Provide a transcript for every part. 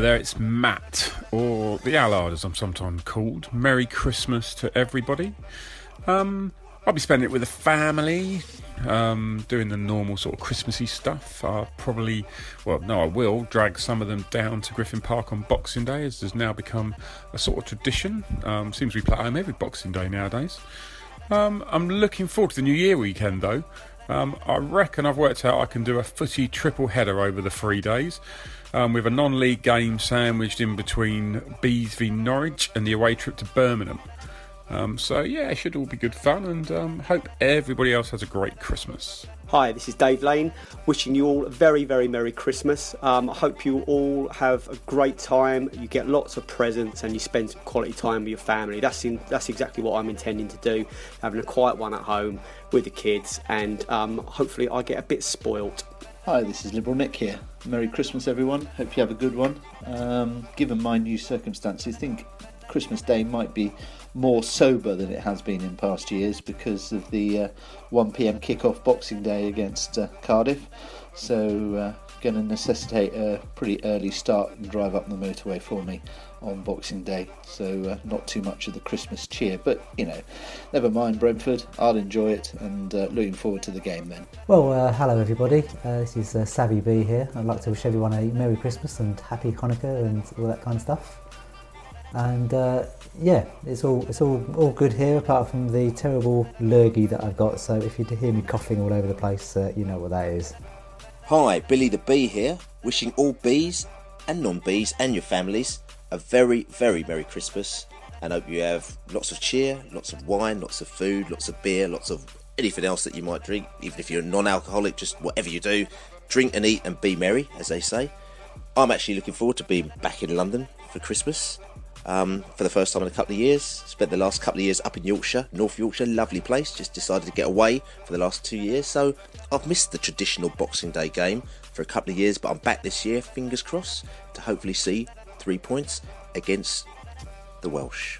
There, it's Matt, or the Allard as I'm sometimes called. Merry Christmas to everybody. Um, I'll be spending it with the family, um, doing the normal sort of Christmassy stuff. I'll probably, well, no, I will drag some of them down to Griffin Park on Boxing Day, as has now become a sort of tradition. Um, seems we play at home every Boxing Day nowadays. Um, I'm looking forward to the New Year weekend though. Um, I reckon I've worked out I can do a footy triple header over the three days. Um, with a non-league game sandwiched in between Bees v Norwich and the away trip to Birmingham. Um, so yeah, it should all be good fun, and um, hope everybody else has a great Christmas. Hi, this is Dave Lane, wishing you all a very, very Merry Christmas. Um, I hope you all have a great time. You get lots of presents and you spend some quality time with your family. That's in, that's exactly what I'm intending to do. Having a quiet one at home with the kids, and um, hopefully I get a bit spoilt. Hi, this is Liberal Nick here. Merry Christmas, everyone. Hope you have a good one. Um, given my new circumstances, I think Christmas Day might be more sober than it has been in past years because of the uh, 1 pm kick-off Boxing Day against uh, Cardiff. So, uh, going to necessitate a pretty early start and drive up the motorway for me on Boxing Day. So, uh, not too much of the Christmas cheer, but you know, never mind Brentford. I'll enjoy it and uh, looking forward to the game then. Well, uh, hello everybody. Uh, this is uh, Savvy Bee here. I'd like to wish everyone a Merry Christmas and Happy Hanukkah and all that kind of stuff. And uh, yeah, it's all it's all all good here, apart from the terrible lurgy that I've got. So if you hear me coughing all over the place, uh, you know what that is. Hi, Billy the Bee here, wishing all bees and non-bees and your families a very, very Merry Christmas, and hope you have lots of cheer, lots of wine, lots of food, lots of beer, lots of anything else that you might drink. Even if you're non-alcoholic, just whatever you do, drink and eat and be merry, as they say. I'm actually looking forward to being back in London for Christmas um, for the first time in a couple of years. Spent the last couple of years up in Yorkshire, North Yorkshire, lovely place. Just decided to get away for the last two years, so I've missed the traditional Boxing Day game for a couple of years, but I'm back this year, fingers crossed, to hopefully see three points against the Welsh.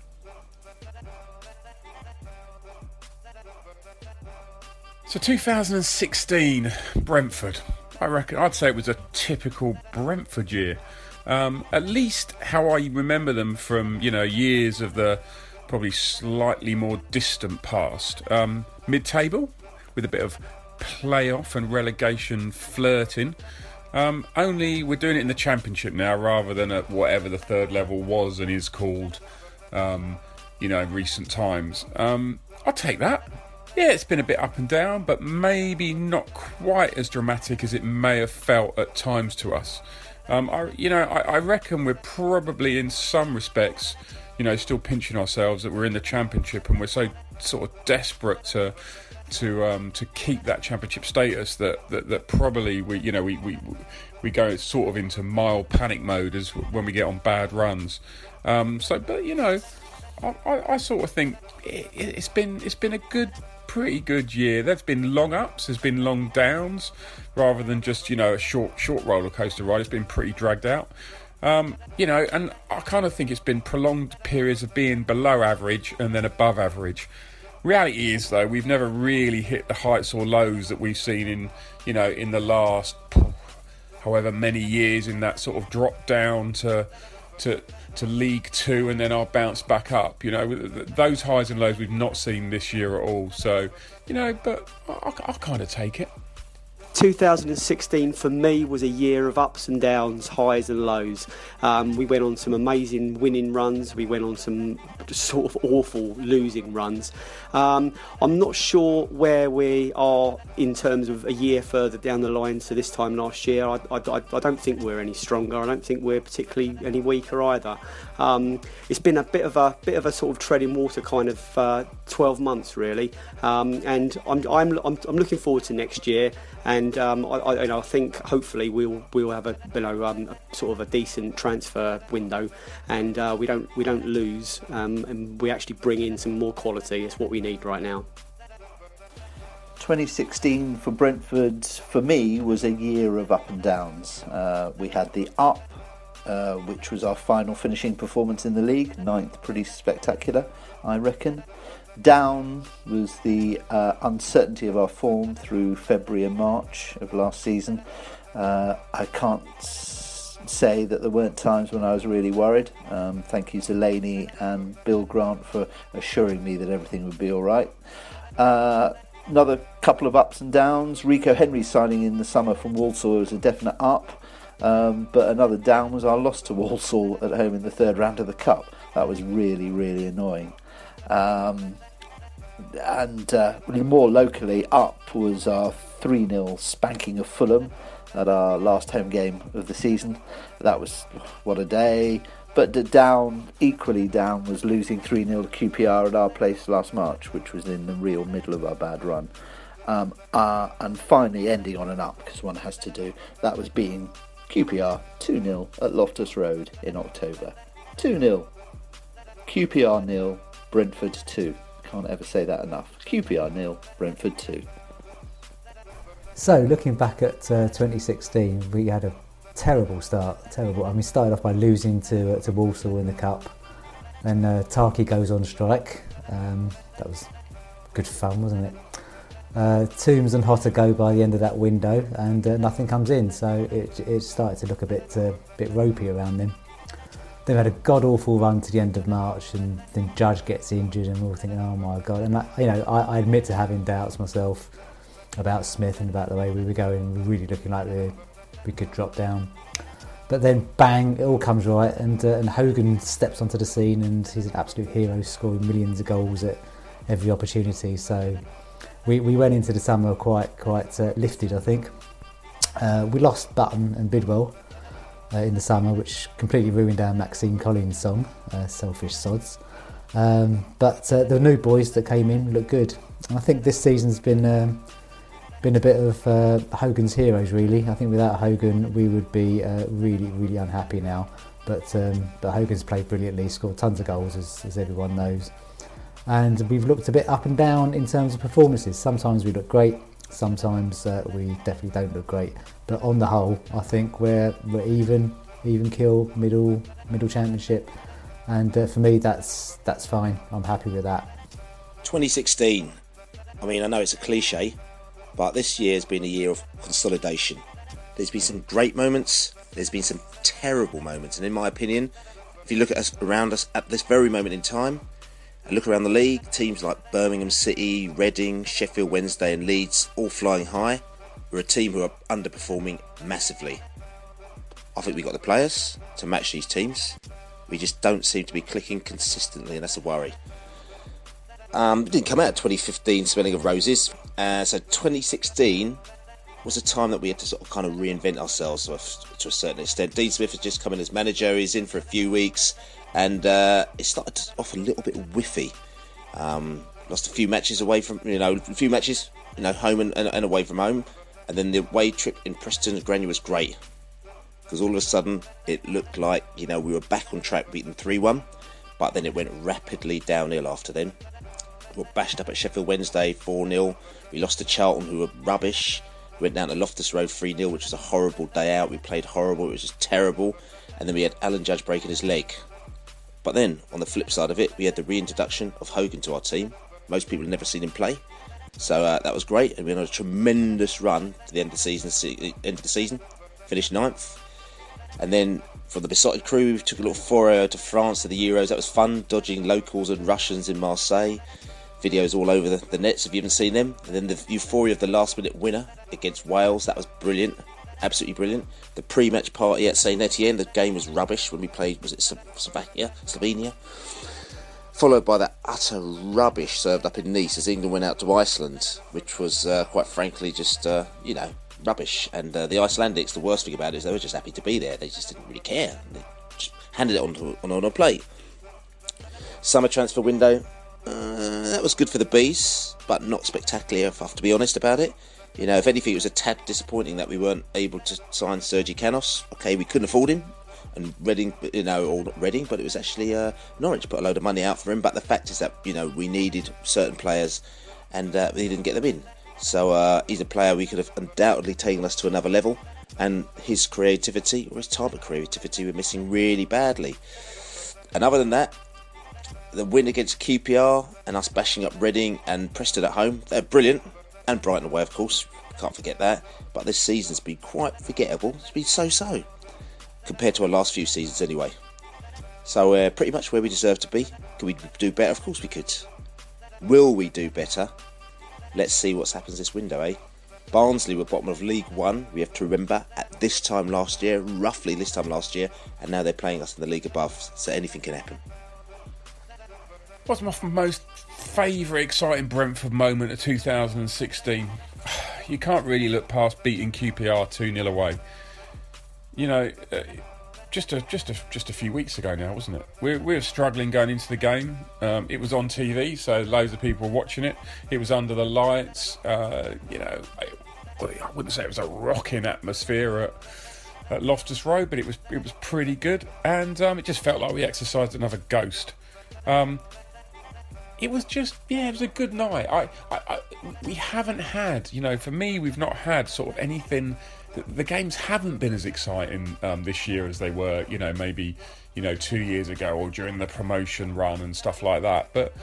So 2016, Brentford. I reckon I'd say it was a typical Brentford year. Um, at least how I remember them from you know years of the probably slightly more distant past. Um, mid-table with a bit of playoff and relegation flirting. Um, only we're doing it in the championship now rather than at whatever the third level was and is called. Um, you know, in recent times. Um, I'll take that. Yeah, it's been a bit up and down, but maybe not quite as dramatic as it may have felt at times to us. Um, I, you know, I, I reckon we're probably in some respects, you know, still pinching ourselves that we're in the championship and we're so sort of desperate to to um, to keep that championship status that, that, that probably we you know we, we we go sort of into mild panic mode as when we get on bad runs. Um, so, but you know, I, I, I sort of think it, it's been it's been a good, pretty good year. There's been long ups, there's been long downs, rather than just you know a short short roller coaster ride. It's been pretty dragged out. Um, you know, and I kind of think it's been prolonged periods of being below average and then above average. Reality is, though, we've never really hit the heights or lows that we've seen in, you know, in the last however many years in that sort of drop down to to to League Two and then our bounce back up. You know, those highs and lows we've not seen this year at all. So, you know, but I, I kind of take it. 2016 for me was a year of ups and downs, highs and lows. Um, we went on some amazing winning runs, we went on some sort of awful losing runs. Um, I'm not sure where we are in terms of a year further down the line to this time last year. I, I, I don't think we're any stronger. I don't think we're particularly any weaker either. Um, it's been a bit of a bit of a sort of treading water kind of uh, 12 months really, um, and I'm, I'm, I'm, I'm looking forward to next year and um, I, I, you know, I think hopefully we'll we'll have a you know um, a, sort of a decent transfer window, and uh, we don't we don't lose, um, and we actually bring in some more quality. It's what we need right now. 2016 for Brentford for me was a year of up and downs. Uh, we had the up, uh, which was our final finishing performance in the league, ninth, pretty spectacular, I reckon. Down was the uh, uncertainty of our form through February and March of last season. Uh, I can't say that there weren't times when I was really worried. Um, thank you, Zeleny and Bill Grant, for assuring me that everything would be all right. Uh, another couple of ups and downs. Rico Henry signing in the summer from Walsall was a definite up. Um, but another down was our loss to Walsall at home in the third round of the Cup. That was really, really annoying. Um, and uh, more locally, up was our 3 0 spanking of Fulham at our last home game of the season. That was what a day. But down, equally down, was losing 3 0 to QPR at our place last March, which was in the real middle of our bad run. Um, uh, and finally ending on an up, because one has to do, that was being QPR 2 0 at Loftus Road in October. 2 0. QPR nil, Brentford 2. Can't ever say that enough. QPR nil, Brentford 2. So, looking back at uh, 2016, we had a terrible start. Terrible. I mean, started off by losing to uh, to Walsall in the cup. Then uh, Tarky goes on strike. Um, that was good fun, wasn't it? Uh, Tombs and Hotter go by the end of that window, and uh, nothing comes in. So it, it started to look a bit uh, bit ropey around them. They've had a god awful run to the end of March, and then Judge gets injured, and we're all thinking, "Oh my god!" And I, you know, I, I admit to having doubts myself about Smith and about the way we were going. We really looking like we, we could drop down. But then, bang! It all comes right, and uh, and Hogan steps onto the scene, and he's an absolute hero, scoring millions of goals at every opportunity. So we, we went into the summer quite quite uh, lifted, I think. Uh, we lost Button and Bidwell uh, in the summer, which completely ruined our Maxine Collins song, uh, Selfish Sods. Um, but uh, the new boys that came in look good. And I think this season's been um, been a bit of uh, Hogan's heroes, really. I think without Hogan, we would be really, really unhappy now. But um, but Hogan's played brilliantly, scored tons of goals, as, as everyone knows. And we've looked a bit up and down in terms of performances. Sometimes we look great, sometimes uh, we definitely don't look great. But on the whole, I think we're we're even, even kill, middle middle championship, and uh, for me that's that's fine. I'm happy with that. 2016. I mean, I know it's a cliche, but this year has been a year of consolidation. There's been some great moments. There's been some terrible moments, and in my opinion, if you look at us around us at this very moment in time, look around the league, teams like Birmingham City, Reading, Sheffield Wednesday, and Leeds all flying high. We're a team who are underperforming massively. I think we've got the players to match these teams. We just don't seem to be clicking consistently, and that's a worry. Um, it didn't come out 2015 smelling of roses. Uh, so 2016 was a time that we had to sort of kind of reinvent ourselves to a certain extent. Dean Smith has just come in as manager. He's in for a few weeks, and uh, it started off a little bit whiffy. Um, lost a few matches away from you know a few matches you know home and, and, and away from home, and then the away trip in Preston Grania was great. because all of a sudden it looked like you know we were back on track, beating three one, but then it went rapidly downhill after then. We were bashed up at Sheffield Wednesday four 0 We lost to Charlton, who were rubbish. We went down to Loftus Road 3 0, which was a horrible day out. We played horrible, it was just terrible. And then we had Alan Judge breaking his leg. But then, on the flip side of it, we had the reintroduction of Hogan to our team. Most people had never seen him play. So uh, that was great, and we had a tremendous run to the end of the season. End of the season, finished ninth, and then from the Beesotted crew, we took a little foray to France to the Euros. That was fun, dodging locals and Russians in Marseille. Videos all over the, the nets if you haven't seen them. And then the euphoria of the last minute winner against Wales. That was brilliant, absolutely brilliant. The pre-match party at Saint Etienne. The game was rubbish when we played. Was it Slovakia? Slovenia? followed by that utter rubbish served up in Nice as England went out to Iceland, which was uh, quite frankly just, uh, you know, rubbish. And uh, the Icelandics, the worst thing about it is they were just happy to be there. They just didn't really care. They just handed it on, on, on a plate. Summer transfer window, uh, that was good for the Bees, but not spectacular, if I have to be honest about it. You know, if anything, it was a tad disappointing that we weren't able to sign Sergi Canos. Okay, we couldn't afford him, and Reading, you know, or not Reading, but it was actually uh, Norwich put a load of money out for him. But the fact is that you know we needed certain players, and uh, we didn't get them in. So uh, he's a player we could have undoubtedly taken us to another level, and his creativity or his type of creativity we're missing really badly. And other than that, the win against QPR and us bashing up Reading and Preston at home, they're brilliant, and Brighton away, of course. Can't forget that. But this season's been quite forgettable. It's been so-so compared to our last few seasons anyway. So uh, pretty much where we deserve to be. Can we do better? Of course we could. Will we do better? Let's see what happens this window, eh? Barnsley were bottom of League One, we have to remember, at this time last year, roughly this time last year, and now they're playing us in the league above, so anything can happen. What's my most favourite exciting Brentford moment of 2016? You can't really look past beating QPR 2 0 away you know, uh, just a just a just a few weeks ago now, wasn't it? We, we were struggling going into the game. Um, it was on TV, so loads of people were watching it. It was under the lights. Uh, you know, I, I, wouldn't say it was a rocking atmosphere at, at Loftus Road, but it was it was pretty good, and um, it just felt like we exercised another ghost. Um, it was just yeah, it was a good night. I, I, I, we haven't had, you know, for me, we've not had sort of anything the, games haven't been as exciting um, this year as they were, you know, maybe you know two years ago or during the promotion run and stuff like that. But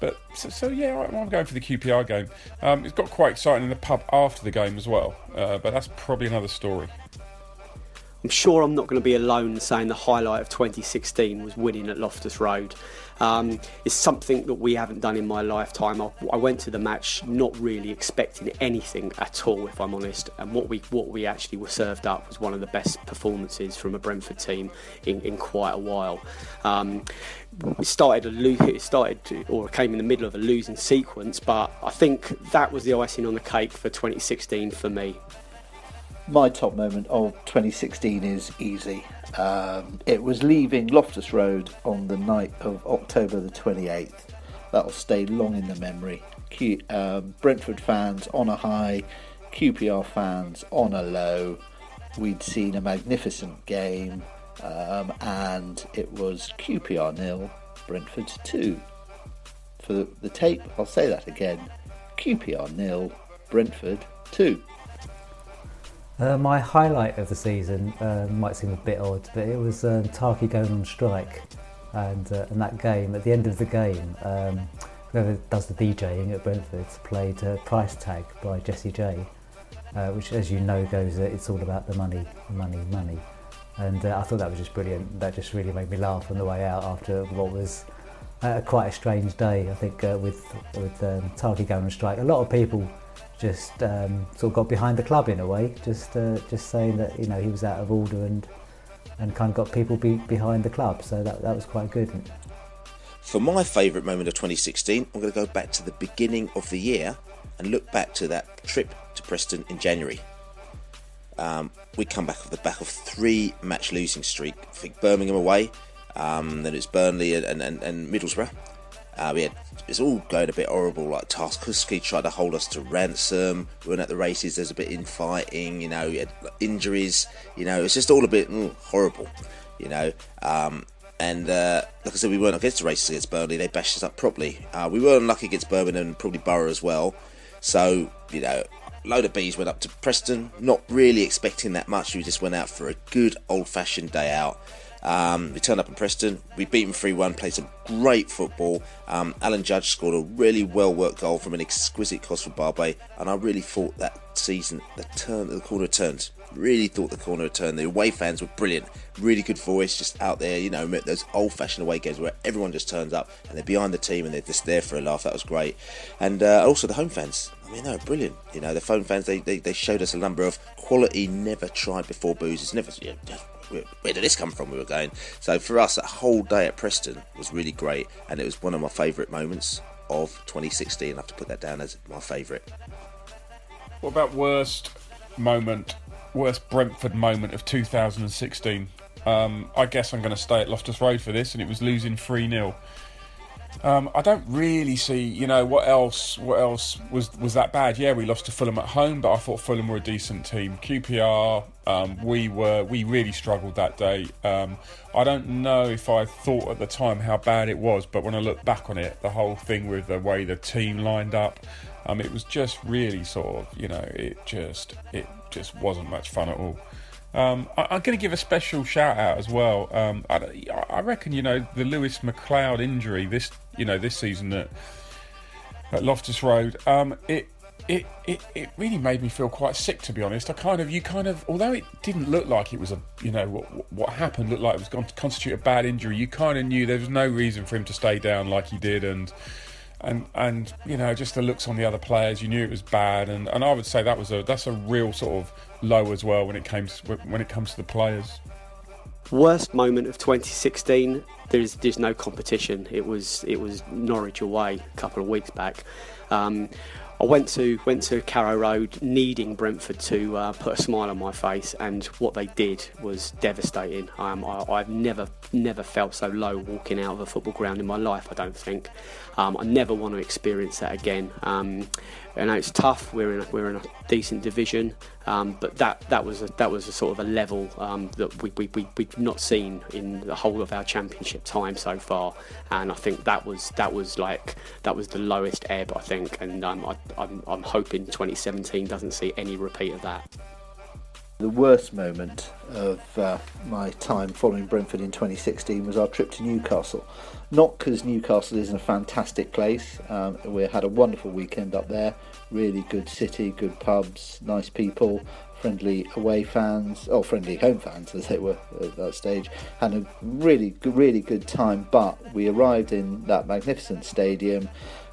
but so, so yeah, I'm going for the QPR game. Um, it's got quite exciting in the pub after the game as well, uh, but that's probably another story. I'm sure I'm not going to be alone saying the highlight of 2016 was winning at Loftus Road. Um, it's something that we haven't done in my lifetime. I, I, went to the match not really expecting anything at all, if I'm honest. And what we what we actually were served up was one of the best performances from a Brentford team in, in quite a while. Um, it started a lo- it started to, or came in the middle of a losing sequence, but I think that was the icing on the cake for 2016 for me my top moment of 2016 is easy. Um, it was leaving Loftus Road on the night of October the 28th. That'll stay long in the memory. Q, um, Brentford fans on a high, QPR fans on a low. We'd seen a magnificent game, um, and it was QPR nil, Brentford 2. For the, the tape, I'll say that again QPR nil, Brentford 2. Uh, my highlight of the season uh, might seem a bit odd, but it was um, Tarky going on strike, and uh, and that game at the end of the game, um, whoever does the DJing at Brentford played uh, Price Tag by Jessie J, uh, which, as you know, goes uh, it's all about the money, money, money, and I thought that was just brilliant. That just really made me laugh on the way out after what was. quite a strange day, I think, with with um, Tarky going on strike. A lot of people just um, sort of got behind the club in a way, just uh, just saying that you know he was out of order and and kind of got people be behind the club. So that that was quite good. For my favourite moment of 2016, I'm going to go back to the beginning of the year and look back to that trip to Preston in January. Um, we come back off the back of three match losing streak. I think Birmingham away, um, then it's Burnley and, and, and Middlesbrough. Uh, we had it's all going a bit horrible. Like Tarkowski tried to hold us to ransom. We went at the races. There's a bit infighting. You know, injuries. You know, it's just all a bit mm, horrible. You know, um, and uh, like I said, we weren't against the races against Burnley. They bashed us up properly. Uh, we were unlucky against Birmingham and probably Boro as well. So you know, load of bees went up to Preston. Not really expecting that much. We just went out for a good old-fashioned day out. Um, we turned up in Preston. We beat them 3 1, played some great football. Um, Alan Judge scored a really well worked goal from an exquisite cross from Barbet, and I really thought that season the turn the corner turned. Really thought the corner had turned. The away fans were brilliant. Really good voice, just out there, you know, those old fashioned away games where everyone just turns up and they're behind the team and they're just there for a laugh. That was great. And uh, also the home fans. I mean, they were brilliant. You know, the phone fans, they, they, they showed us a number of quality, never tried before boozers. Never, yeah, where, where did this come from? We were going. So for us, that whole day at Preston was really great, and it was one of my favourite moments of 2016. I have to put that down as my favourite. What about worst moment, worst Brentford moment of 2016? Um, I guess I'm going to stay at Loftus Road for this, and it was losing 3 0. Um, I don't really see, you know, what else. What else was was that bad? Yeah, we lost to Fulham at home, but I thought Fulham were a decent team. QPR, um, we were, we really struggled that day. Um, I don't know if I thought at the time how bad it was, but when I look back on it, the whole thing with the way the team lined up, um, it was just really sort of, you know, it just, it just wasn't much fun at all. Um, I, am going to give a special shout out as well. Um, I, I, reckon you know the Lewis McLeod injury this you know this season at, at Loftus Road. Um, it, it it it really made me feel quite sick to be honest. I kind of you kind of although it didn't look like it was a you know what what happened looked like it was going to constitute a bad injury. You kind of knew there was no reason for him to stay down like he did and and and you know just the looks on the other players you knew it was bad and, and I would say that was a that's a real sort of low as well when it comes when it comes to the players. Worst moment of 2016. There's there's no competition. It was it was Norwich away a couple of weeks back. Um, I went to went to Carrow Road needing Brentford to uh, put a smile on my face, and what they did was devastating. Um, I, have never never felt so low walking out of a football ground in my life. I don't think. Um, I never want to experience that again. Um, I know it's tough. We're in a, we're in a decent division, um, but that that was a, that was a sort of a level um, that we, we, we we've not seen in the whole of our championship time so far. And I think that was that was like that was the lowest ebb I think, and um, I, I'm I'm hoping 2017 doesn't see any repeat of that. The worst moment of uh, my time following Brentford in 2016 was our trip to Newcastle. Not because Newcastle isn't a fantastic place. Um, we had a wonderful weekend up there. Really good city, good pubs, nice people, friendly away fans, or friendly home fans as they were at that stage. Had a really, really good time. But we arrived in that magnificent stadium,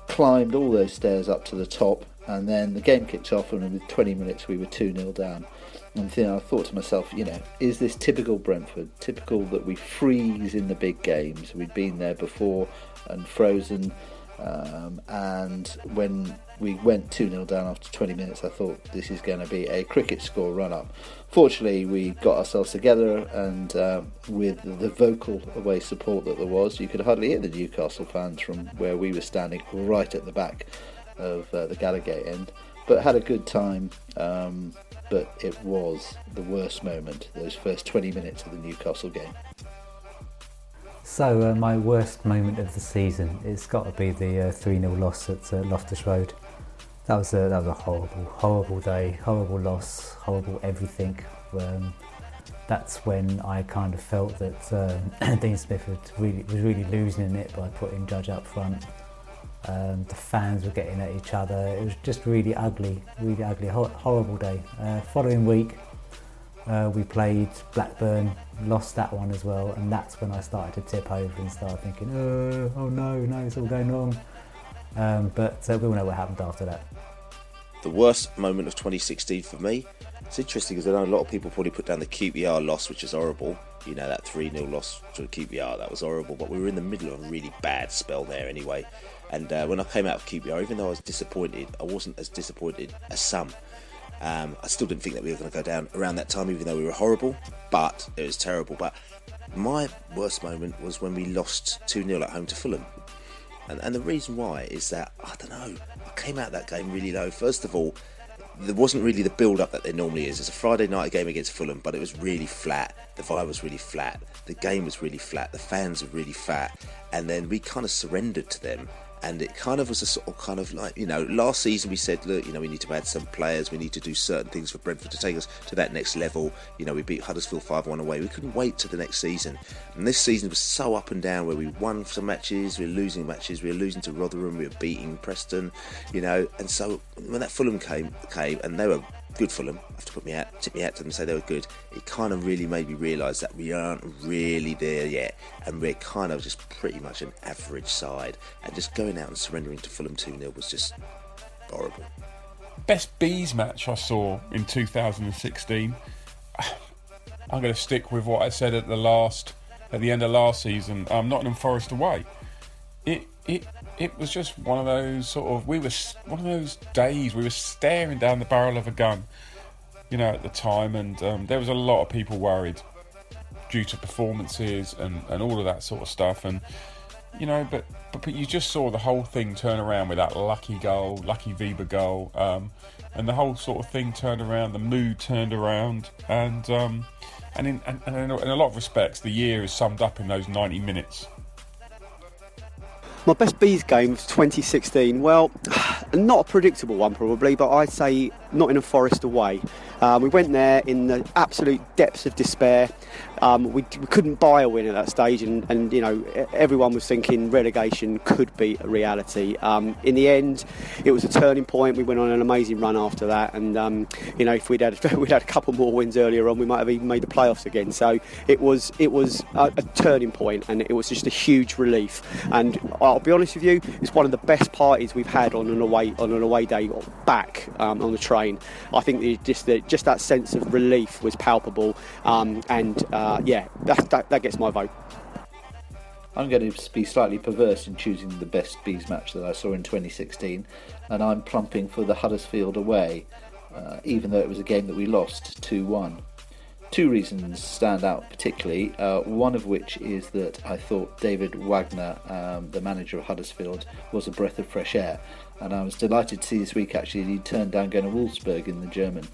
climbed all those stairs up to the top, and then the game kicked off, and within 20 minutes we were 2 0 down. And then I thought to myself, you know, is this typical Brentford? Typical that we freeze in the big games. We'd been there before and frozen. Um, and when we went 2 0 down after 20 minutes, I thought this is going to be a cricket score run up. Fortunately, we got ourselves together, and um, with the vocal away support that there was, you could hardly hear the Newcastle fans from where we were standing right at the back of uh, the Gallagher end. But had a good time. Um, but it was the worst moment, those first 20 minutes of the Newcastle game. So, uh, my worst moment of the season, it's got to be the uh, 3 uh, 0 loss at uh, Loftus Road. That was, a, that was a horrible, horrible day, horrible loss, horrible everything. Um, that's when I kind of felt that um, Dean Smith really, was really losing it by putting Judge up front. Um, the fans were getting at each other. It was just really ugly, really ugly, ho- horrible day. Uh, following week, uh, we played Blackburn, lost that one as well, and that's when I started to tip over and start thinking, oh, oh no, no, it's all going wrong. Um, but uh, we all know what happened after that. The worst moment of 2016 for me. It's interesting because I know a lot of people probably put down the QPR loss, which is horrible. You know that 3 0 loss to QPR, that was horrible. But we were in the middle of a really bad spell there anyway. And uh, when I came out of QPR, even though I was disappointed, I wasn't as disappointed as some. Um, I still didn't think that we were going to go down around that time, even though we were horrible. But it was terrible. But my worst moment was when we lost 2 0 at home to Fulham. And, and the reason why is that, I don't know, I came out that game really low. First of all, there wasn't really the build up that there normally is. It's a Friday night game against Fulham, but it was really flat. The vibe was really flat. The game was really flat. The fans were really fat. And then we kind of surrendered to them and it kind of was a sort of kind of like you know last season we said look you know we need to add some players. We need to do certain things for Brentford to take us to that next level. You know we beat Huddersfield 5-1 away. We couldn't wait to the next season. And this season was so up and down where we won some matches we were losing matches we were losing to Rotherham we were beating Preston you know. And so when that Fulham came came and they were good Fulham. I have to put me out, tip me out to them say they were good. It kind of really made me realise that we aren't really there yet, and we're kind of just pretty much an average side. And just going out and surrendering to Fulham 2 0 was just horrible. Best bees match I saw in 2016. I'm going to stick with what I said at the last, at the end of last season. Um, Nottingham Forest away. It it it was just one of those sort of we were one of those days we were staring down the barrel of a gun, you know, at the time, and um, there was a lot of people worried due to performances and, and all of that sort of stuff, and you know, but, but but you just saw the whole thing turn around with that lucky goal, lucky Weber goal, um, and the whole sort of thing turned around, the mood turned around, and um, and in and, and in a lot of respects, the year is summed up in those ninety minutes. My best bees game of 2016. Well, not a predictable one probably, but I'd say not in a Forest away. Um, we went there in the absolute depths of despair. Um, we, we, couldn't buy a win at that stage, and, and, you know everyone was thinking relegation could be a reality. Um, in the end, it was a turning point. We went on an amazing run after that, and um, you know if we'd had we'd had a couple more wins earlier on, we might have even made the playoffs again. So it was it was a, a turning point, and it was just a huge relief. And I'll be honest with you, it's one of the best parties we've had on an away on an away day back um, on the train. I think just the, just that sense of relief was palpable, um, and uh, yeah, that, that, that gets my vote. I'm going to be slightly perverse in choosing the best bees match that I saw in 2016, and I'm plumping for the Huddersfield away, uh, even though it was a game that we lost 2 1. Two reasons stand out particularly, uh, one of which is that I thought David Wagner, um, the manager of Huddersfield, was a breath of fresh air, and I was delighted to see this week actually he turned down going to Wolfsburg in the German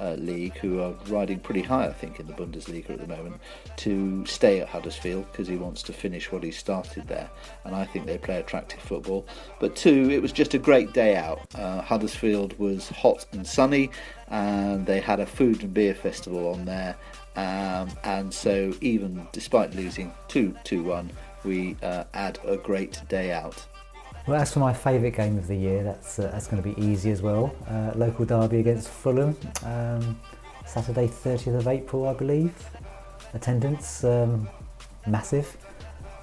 uh, league, who are riding pretty high, I think, in the Bundesliga at the moment, to stay at Huddersfield because he wants to finish what he started there. And I think they play attractive football. But two, it was just a great day out. Uh, Huddersfield was hot and sunny, and they had a food and beer festival on there. Um, and so, even despite losing 2 2 1, we uh, had a great day out. Well, as for my favourite game of the year, that's uh, that's going to be easy as well. Uh, local derby against Fulham, um, Saturday, 30th of April, I believe. Attendance um, massive,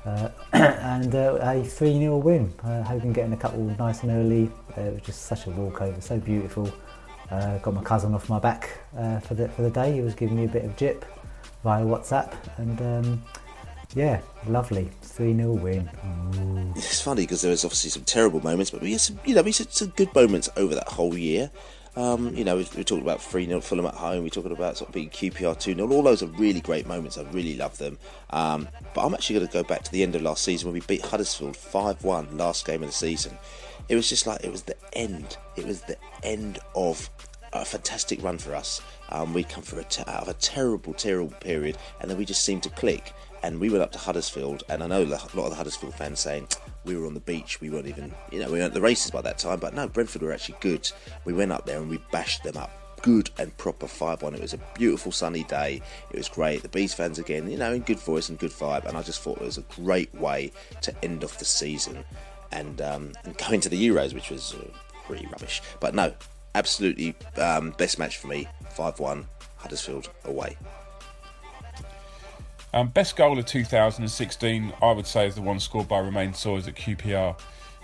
uh, and uh, a 3 0 win. Uh, hoping getting a couple nice and early. Uh, it was just such a walkover, so beautiful. got my cousin off my back for the for the day. He was giving me a bit of jip via WhatsApp, and um, yeah, lovely. 3 0 win. Ooh. It's funny because there was obviously some terrible moments, but we had some, you know, we had some good moments over that whole year. Um, you know, we, talked about 3 0 Fulham at home, we talked about sort of being QPR 2 0. All those are really great moments. I really love them. Um, but I'm actually going to go back to the end of last season when we beat Huddersfield 5 1, last game of the season. It was just like, it was the end. It was the end of a fantastic run for us. Um, we come from a te- out of a terrible, terrible period, and then we just seemed to click and we went up to Huddersfield, and I know a lot of the Huddersfield fans saying we were on the beach, we weren't even, you know, we weren't the races by that time, but no, Brentford were actually good. We went up there and we bashed them up. Good and proper 5 1. It was a beautiful sunny day. It was great. The Bees fans again, you know, in good voice and good vibe. And I just thought it was a great way to end off the season and, um, and go into the Euros, which was uh, pretty rubbish. But no, absolutely um, best match for me 5 1 Huddersfield away. Um, best goal of 2016, I would say, is the one scored by Romain Sawyers at QPR.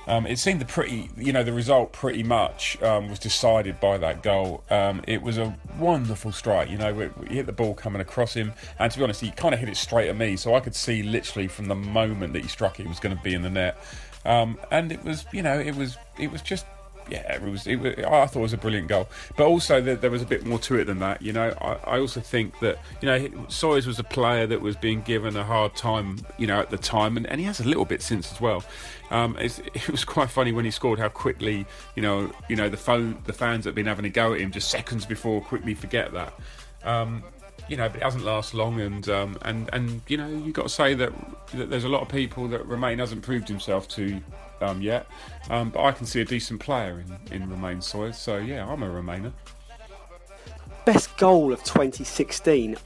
Um, it seemed the pretty, you know, the result pretty much um, was decided by that goal. Um, it was a wonderful strike. You know, he hit the ball coming across him, and to be honest, he kind of hit it straight at me, so I could see literally from the moment that he struck it, it was going to be in the net. Um, and it was, you know, it was, it was just yeah, it was, it was. I thought it was a brilliant goal, but also there, there was a bit more to it than that. You know, I, I, also think that you know Sawyers was a player that was being given a hard time, you know, at the time, and, and he has a little bit since as well. Um, it was quite funny when he scored how quickly, you know, you know the phone, the fans have been having a go at him just seconds before quickly forget that. Um, you know, but it doesn't last long, and um, and and you know, you've got to say that, that there's a lot of people that Romain hasn't proved himself to um, yet. Um, but I can see a decent player in, in Romain Sawyers. So, yeah, I'm a Remainer. Best goal of 2016.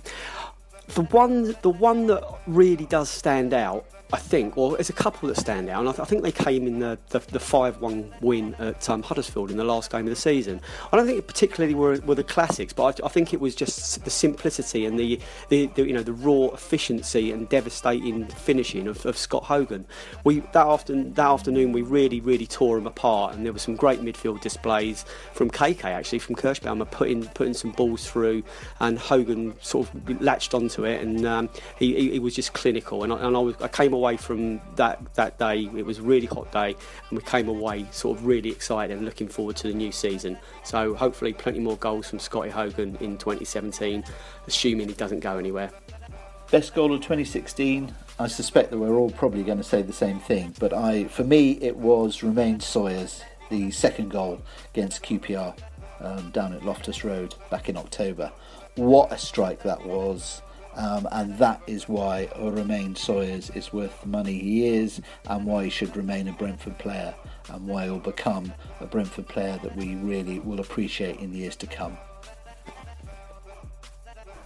The one, the one that really does stand out I think, well, there's a couple that stand out, and I, th- I think they came in the, the, the 5-1 win at um, Huddersfield in the last game of the season. I don't think it particularly were, were the classics, but I, I, think it was just the simplicity and the, the, the, you know the raw efficiency and devastating finishing of, of Scott Hogan. We that afternoon that afternoon we really really tore him apart, and there were some great midfield displays from KK actually from Kerschbaumer putting putting some balls through, and Hogan sort of latched onto it, and um, he, he, he, was just clinical, and I, and I, was, I came away from that that day. It was a really hot day, and we came away sort of really excited and looking forward to the new season. So hopefully, plenty more goals from Scotty Hogan in 2017, assuming he doesn't go anywhere. Best goal of 2016. I suspect that we're all probably going to say the same thing, but I, for me, it was Romain Sawyers, the second goal against QPR um, down at Loftus Road back in October. What a strike that was! Um, and that is why Romain Sawyers is worth the money he is, and why he should remain a Brentford player, and why he'll become a Brentford player that we really will appreciate in the years to come.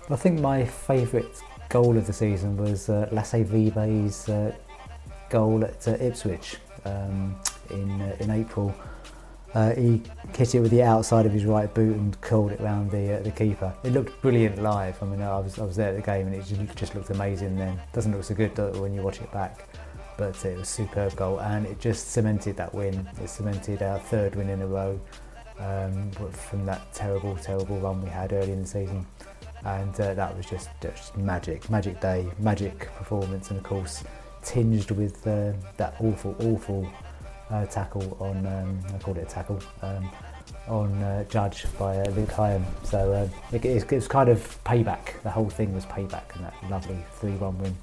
I think my favourite goal of the season was uh, Lasse Vibe's uh, goal at uh, Ipswich um, in uh, in April uh, he hit it with the outside of his right boot and curled it around the uh, the keeper. It looked brilliant live. I mean, I was I was there at the game and it just, looked amazing. Then doesn't look so good when you watch it back, but it was a superb goal and it just cemented that win. It cemented our third win in a row um, from that terrible terrible run we had early in the season. And uh, that was just, just magic, magic day, magic performance, and of course tinged with uh, that awful, awful uh, tackle on, um, I called it a tackle, um, on uh, Judge by uh, Luke Hyam. So it, it, was kind of payback. The whole thing was payback and that lovely 3 1 win.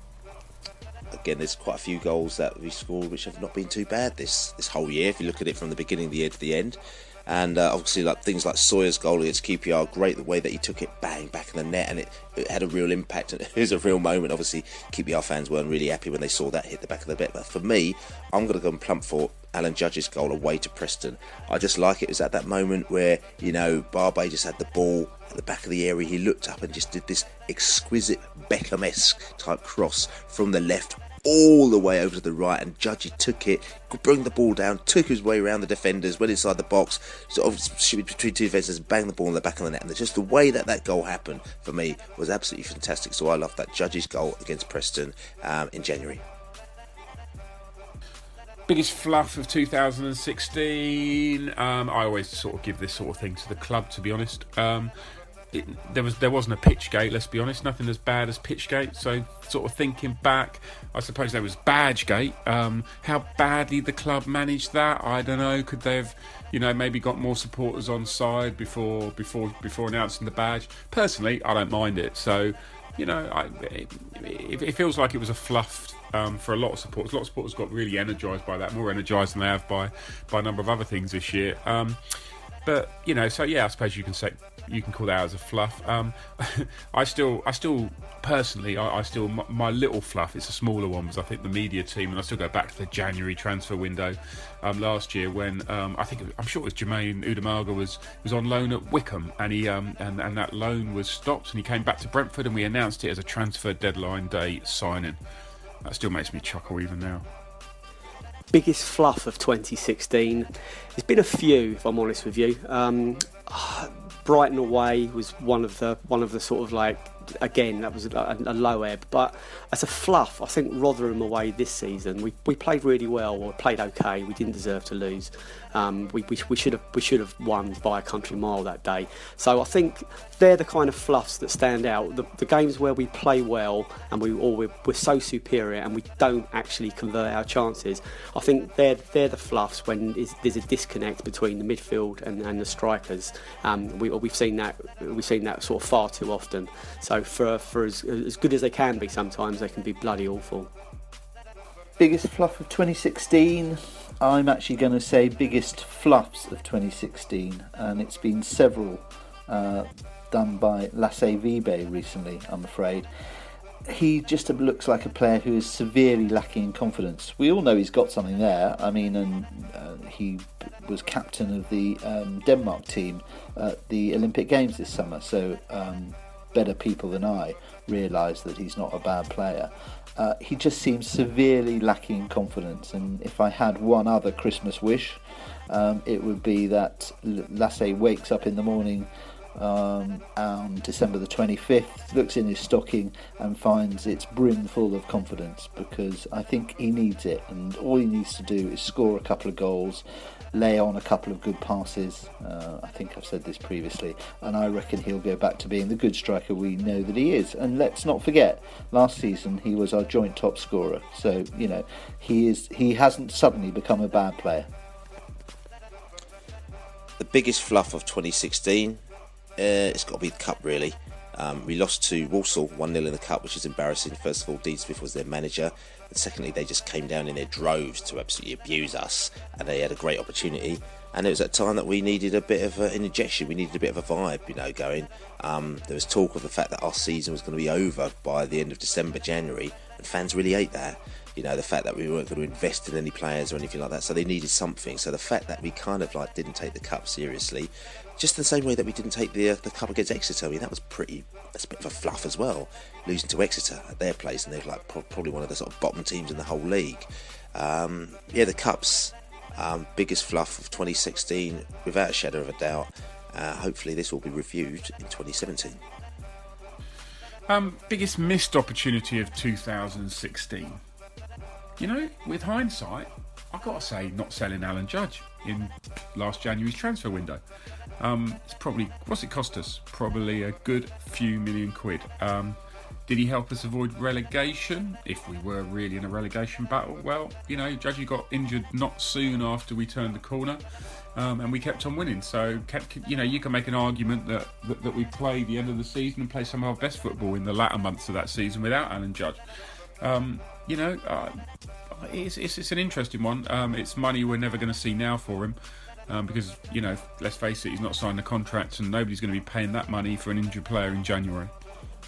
Again, there's quite a few goals that we scored which have not been too bad this this whole year. If you look at it from the beginning of the year to the end, and uh, obviously like things like Sawyer's goal against QPR, great the way that he took it bang back in the net, and it, it had a real impact. And it was a real moment. Obviously, QPR fans weren't really happy when they saw that hit the back of the net. But for me, I'm going to go and plump for Alan Judge's goal away to Preston. I just like it. It was at that moment where you know Barbet just had the ball at the back of the area. He looked up and just did this exquisite Beckham-esque type cross from the left all the way over to the right, and Judgy took it, bring the ball down, took his way around the defenders, went inside the box, sort of between two defenders, banged the ball in the back of the net. And just the way that that goal happened for me was absolutely fantastic. So I love that Judgy's goal against Preston um, in January. Biggest fluff of 2016. Um, I always sort of give this sort of thing to the club, to be honest. Um, it, there was there wasn't a pitch gate. Let's be honest, nothing as bad as pitch gate. So, sort of thinking back, I suppose there was badge gate. Um, how badly the club managed that, I don't know. Could they have, you know, maybe got more supporters on side before before before announcing the badge? Personally, I don't mind it. So, you know, I, it, it, feels like it was a fluffed um, for a lot of supporters. A lot of supporters got really energised by that, more energised than they have by by a number of other things this year. Um, but you know, so yeah, I suppose you can say you can call that as a fluff. Um, I still, I still personally, I, I still my, my, little fluff. It's a smaller one because I think the media team, and I still go back to the January transfer window um, last year when um, I think I'm sure it was Jermaine Udumaga was was on loan at Wycombe, and he um, and and that loan was stopped, and he came back to Brentford, and we announced it as a transfer deadline day signing. That still makes me chuckle even now biggest fluff of 2016. There's been a few, if I'm honest with you. Um, Brighton away was one of the one of the sort of like again, that was a, a, low ebb. But as a fluff, I think Rotherham away this season, we, we played really well, or played okay. We didn't deserve to lose. Um, we, we, we, should have we should have won by a country mile that day. So I think they're the kind of fluffs that stand out. The, the games where we play well and we or we're, we're, so superior and we don't actually convert our chances. I think they're they're the fluffs when there's a disconnect between the midfield and, and the strikers. Um, we, we've seen that we've seen that sort of far too often. So for for as, as good as they can be, sometimes they can be bloody awful. Biggest fluff of 2016. I'm actually going to say biggest fluffs of 2016, and it's been several uh, done by Lasse Vibe recently, I'm afraid. He just looks like a player who is severely lacking in confidence. We all know he's got something there. I mean, and uh, he was captain of the um, Denmark team at the Olympic Games this summer, so um, better people than I realise that he's not a bad player. Uh, he just seems severely lacking in confidence. And if I had one other Christmas wish, um, it would be that Lasse wakes up in the morning um, on December the 25th, looks in his stocking and finds it's brim full of confidence because I think he needs it. And all he needs to do is score a couple of goals lay on a couple of good passes. Uh, I think I've said this previously, and I reckon he'll go back to being the good striker we know that he is. And let's not forget, last season he was our joint top scorer. So you know he is he hasn't suddenly become a bad player. The biggest fluff of 2016, uh, it's got to be the cup really. Um, we lost to Walsall 1 0 in the Cup, which is embarrassing. First of all, Dean Smith was their manager. And secondly, they just came down in their droves to absolutely abuse us. And they had a great opportunity. And it was at a time that we needed a bit of an injection. We needed a bit of a vibe, you know, going. Um, there was talk of the fact that our season was going to be over by the end of December, January. And fans really ate that you know the fact that we weren't going to invest in any players or anything like that so they needed something so the fact that we kind of like didn't take the cup seriously just the same way that we didn't take the uh, the cup against Exeter. I mean, that was pretty. That's a bit of a fluff as well, losing to Exeter at their place, and they're like pro- probably one of the sort of bottom teams in the whole league. Um, yeah, the cups, um, biggest fluff of 2016, without a shadow of a doubt. Uh, hopefully, this will be reviewed in 2017. Um, biggest missed opportunity of 2016. You know, with hindsight, I've got to say, not selling Alan Judge in last January's transfer window. Um, it's probably what's it cost us? Probably a good few million quid. Um, did he help us avoid relegation if we were really in a relegation battle? Well, you know, Judgy got injured not soon after we turned the corner, um, and we kept on winning. So, kept, you know, you can make an argument that, that, that we played the end of the season and played some of our best football in the latter months of that season without Alan Judge. Um, you know, uh, it's, it's, it's, an interesting one. Um, it's money we're never going to see now for him um, because you know, let's face it, he's not signed a contract, and nobody's going to be paying that money for an injured player in January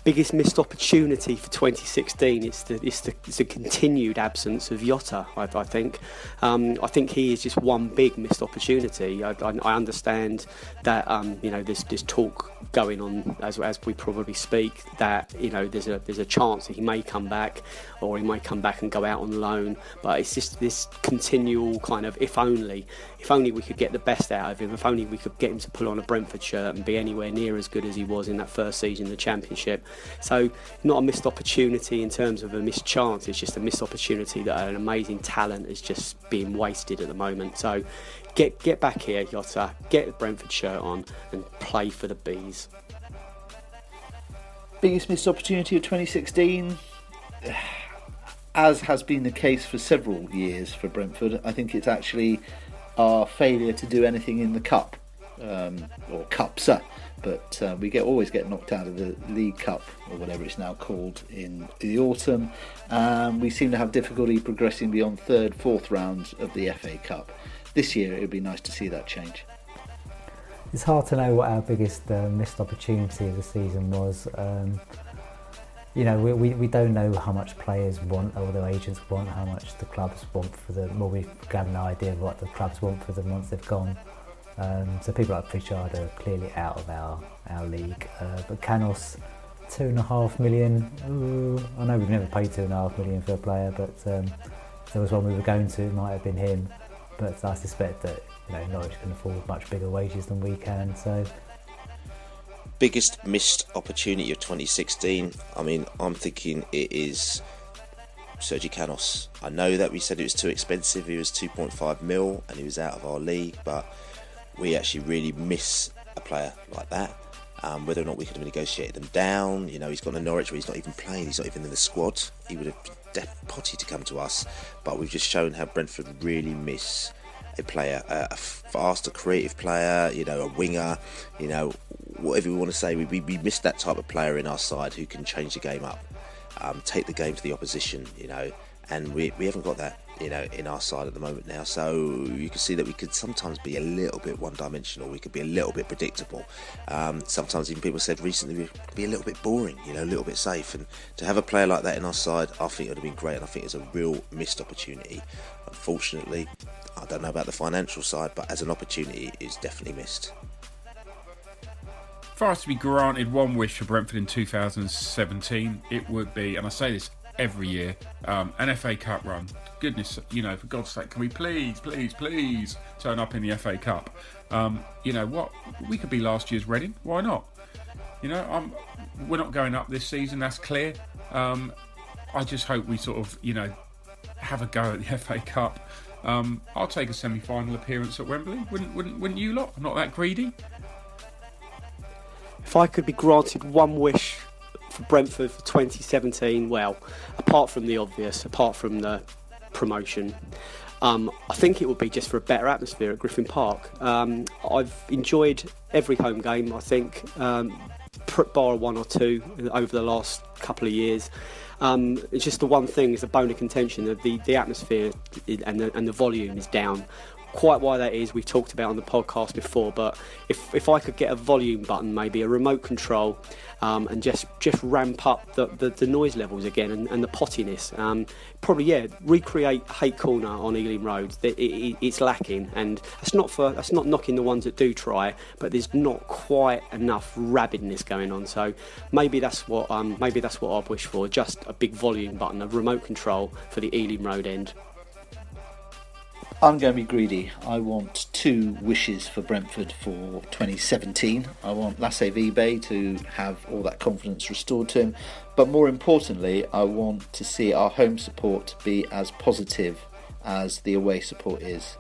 biggest missed opportunity for 2016 is the, it's the, it's the continued absence of Jota, I, I think. Um, I think he is just one big missed opportunity. I, I, I understand that um, you know there's, there's talk going on as, as we probably speak that you know there's a there's a chance that he may come back or he might come back and go out on loan. But it's just this continual kind of if only, if only we could get the best out of him, if only we could get him to pull on a Brentford shirt and be anywhere near as good as he was in that first season in the Championship. So, not a missed opportunity in terms of a missed chance, it's just a missed opportunity that an amazing talent is just being wasted at the moment. So, get, get back here, Jota, get the Brentford shirt on and play for the Bees. Biggest missed opportunity of 2016? As has been the case for several years for Brentford, I think it's actually our failure to do anything in the cup um, or cups but uh, we get always get knocked out of the League Cup or whatever it's now called in the autumn. Um, we seem to have difficulty progressing beyond third, fourth rounds of the FA Cup. This year, it would be nice to see that change. It's hard to know what our biggest uh, missed opportunity of the season was. Um, you know, we, we, we don't know how much players want or their agents want, how much the clubs want for them. Well, we've got an idea of what the clubs want for them once they've gone. Um, so people like Pritchard are clearly out of our, our league. Uh, but Canos, two and a half million. Ooh, I know we've never paid two and a half million for a player, but um, there was one we were going to, it might have been him. But I suspect that you know Norwich can afford much bigger wages than we can. So biggest missed opportunity of 2016. I mean, I'm thinking it is Sergi Canos. I know that we said it was too expensive. He was 2.5 mil and he was out of our league, but we actually really miss a player like that. Um, whether or not we could have negotiated them down, you know, he's gone to Norwich where he's not even playing, he's not even in the squad. He would have potty to come to us, but we've just shown how Brentford really miss a player, a faster, creative player, you know, a winger, you know, whatever we want to say. We, we, we missed that type of player in our side who can change the game up, um, take the game to the opposition, you know, and we, we haven't got that you know in our side at the moment now. So you can see that we could sometimes be a little bit one dimensional we could be a little bit predictable. Um, sometimes even people said recently we could be a little bit boring you know a little bit safe. And to have a player like that in our side I think it would have been great and I think it's a real missed opportunity. Unfortunately I don't know about the financial side but as an opportunity it's definitely missed if I was to be granted one wish for Brentford in 2017, it would be, and I say this every year. Um, an FA Cup run. Goodness, you know, for God's sake, can we please, please, please turn up in the FA Cup? Um, you know what? We could be last year's Reading. Why not? You know, I'm, we're not going up this season. That's clear. Um, I just hope we sort of, you know, have a go at the FA Cup. Um, I'll take a semi-final appearance at Wembley. Wouldn't, wouldn't, wouldn't you lot? I'm not that greedy. If I could be granted one wish for Brentford for 2017, well, apart from the obvious, apart from the promotion, um, I think it would be just for a better atmosphere at Griffin Park. Um, I've enjoyed every home game, I think, um, bar one or two over the last couple of years. Um, it's just the one thing is the bone of contention that the, the atmosphere and the, and the volume is down quite why that is, we've talked about on the podcast before. But if, if I could get a volume button, maybe a remote control, um, and just just ramp up the, the, the noise levels again and, and the pottiness, um, probably yeah, recreate Hate Corner on Ealing Road. It, it, it's lacking, and that's not for that's not knocking the ones that do try, but there's not quite enough rabidness going on. So maybe that's what um, maybe that's what I'd wish for, just a big volume button, a remote control for the Ealing Road end. I'm going to be greedy. I want two wishes for Brentford for 2017. I want Lasse Vibe to have all that confidence restored to him, but more importantly, I want to see our home support be as positive as the away support is.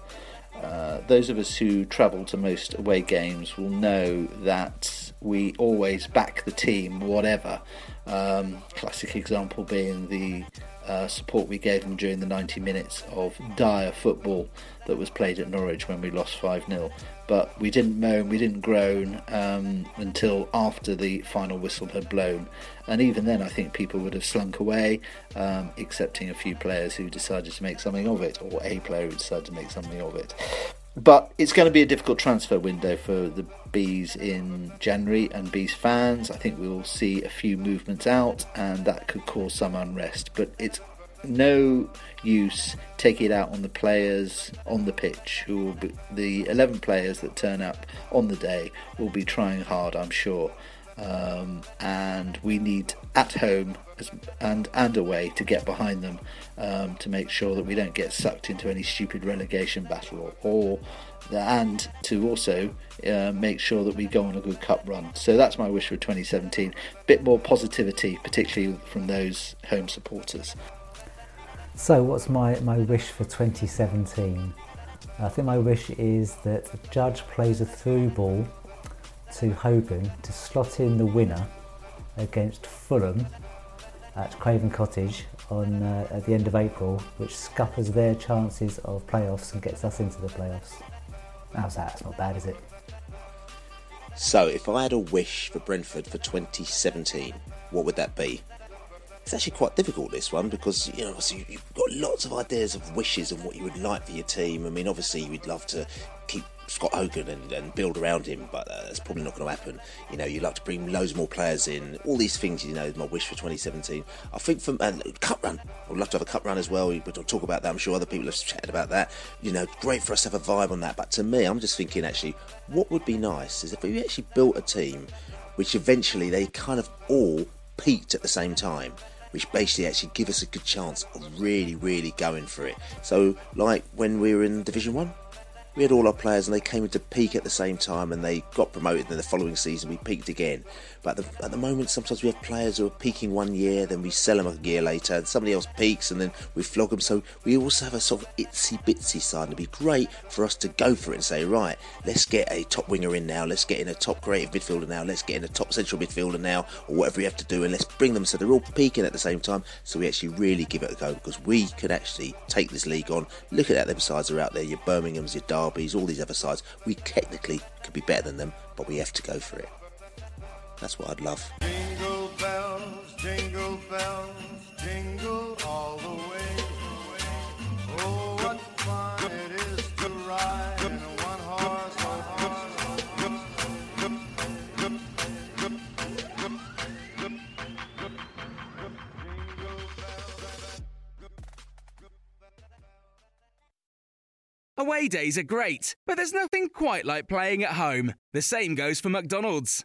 Uh, those of us who travel to most away games will know that we always back the team, whatever. Um, classic example being the uh, support we gave them during the 90 minutes of dire football that was played at Norwich when we lost 5 0. But we didn't moan, we didn't groan um, until after the final whistle had blown. And even then, I think people would have slunk away, um, excepting a few players who decided to make something of it, or a player who decided to make something of it. But it's going to be a difficult transfer window for the Bees in January and Bees fans. I think we will see a few movements out and that could cause some unrest. But it's no use taking it out on the players on the pitch who will be the 11 players that turn up on the day will be trying hard I'm sure um, and we need at home and and away to get behind them um, to make sure that we don't get sucked into any stupid relegation battle or, or and to also uh, make sure that we go on a good cup run. So that's my wish for 2017. Bit more positivity, particularly from those home supporters. So, what's my, my wish for 2017? I think my wish is that Judge plays a through ball to Hogan to slot in the winner against Fulham at Craven Cottage on uh, at the end of April, which scuppers their chances of playoffs and gets us into the playoffs. How's that? It's not bad, is it? So, if I had a wish for Brentford for 2017, what would that be? It's actually quite difficult this one because you know you've got lots of ideas of wishes and what you would like for your team. I mean, obviously you'd love to Scott Hogan and, and build around him, but uh, that's probably not going to happen. You know, you'd like to bring loads more players in. All these things, you know, my wish for 2017. I think from and cup run, I'd love to have a cup run as well. We'll talk about that. I'm sure other people have chatted about that. You know, great for us to have a vibe on that. But to me, I'm just thinking actually, what would be nice is if we actually built a team which eventually they kind of all peaked at the same time which basically actually give us a good chance of really, really going for it. So, like when we were in Division One, we had all our players and they came into peak at the same time and they got promoted. And then the following season we peaked again. But at the, at the moment, sometimes we have players who are peaking one year, then we sell them a year later, and somebody else peaks, and then we flog them. So we also have a sort of itsy bitsy side. It'd be great for us to go for it and say, right, let's get a top winger in now, let's get in a top creative midfielder now, let's get in a top central midfielder now, or whatever we have to do, and let's bring them so they're all peaking at the same time. So we actually really give it a go because we could actually take this league on. Look at that, them sides are out there, your Birmingham's, your Derby's, all these other sides. We technically could be better than them, but we have to go for it. That's what I'd love. Jingle bells, jingle bells, jingle all the way. Oh, what fun it is to ride in a one horse Away days are great, but there's nothing quite like playing at home. The same goes for McDonald's.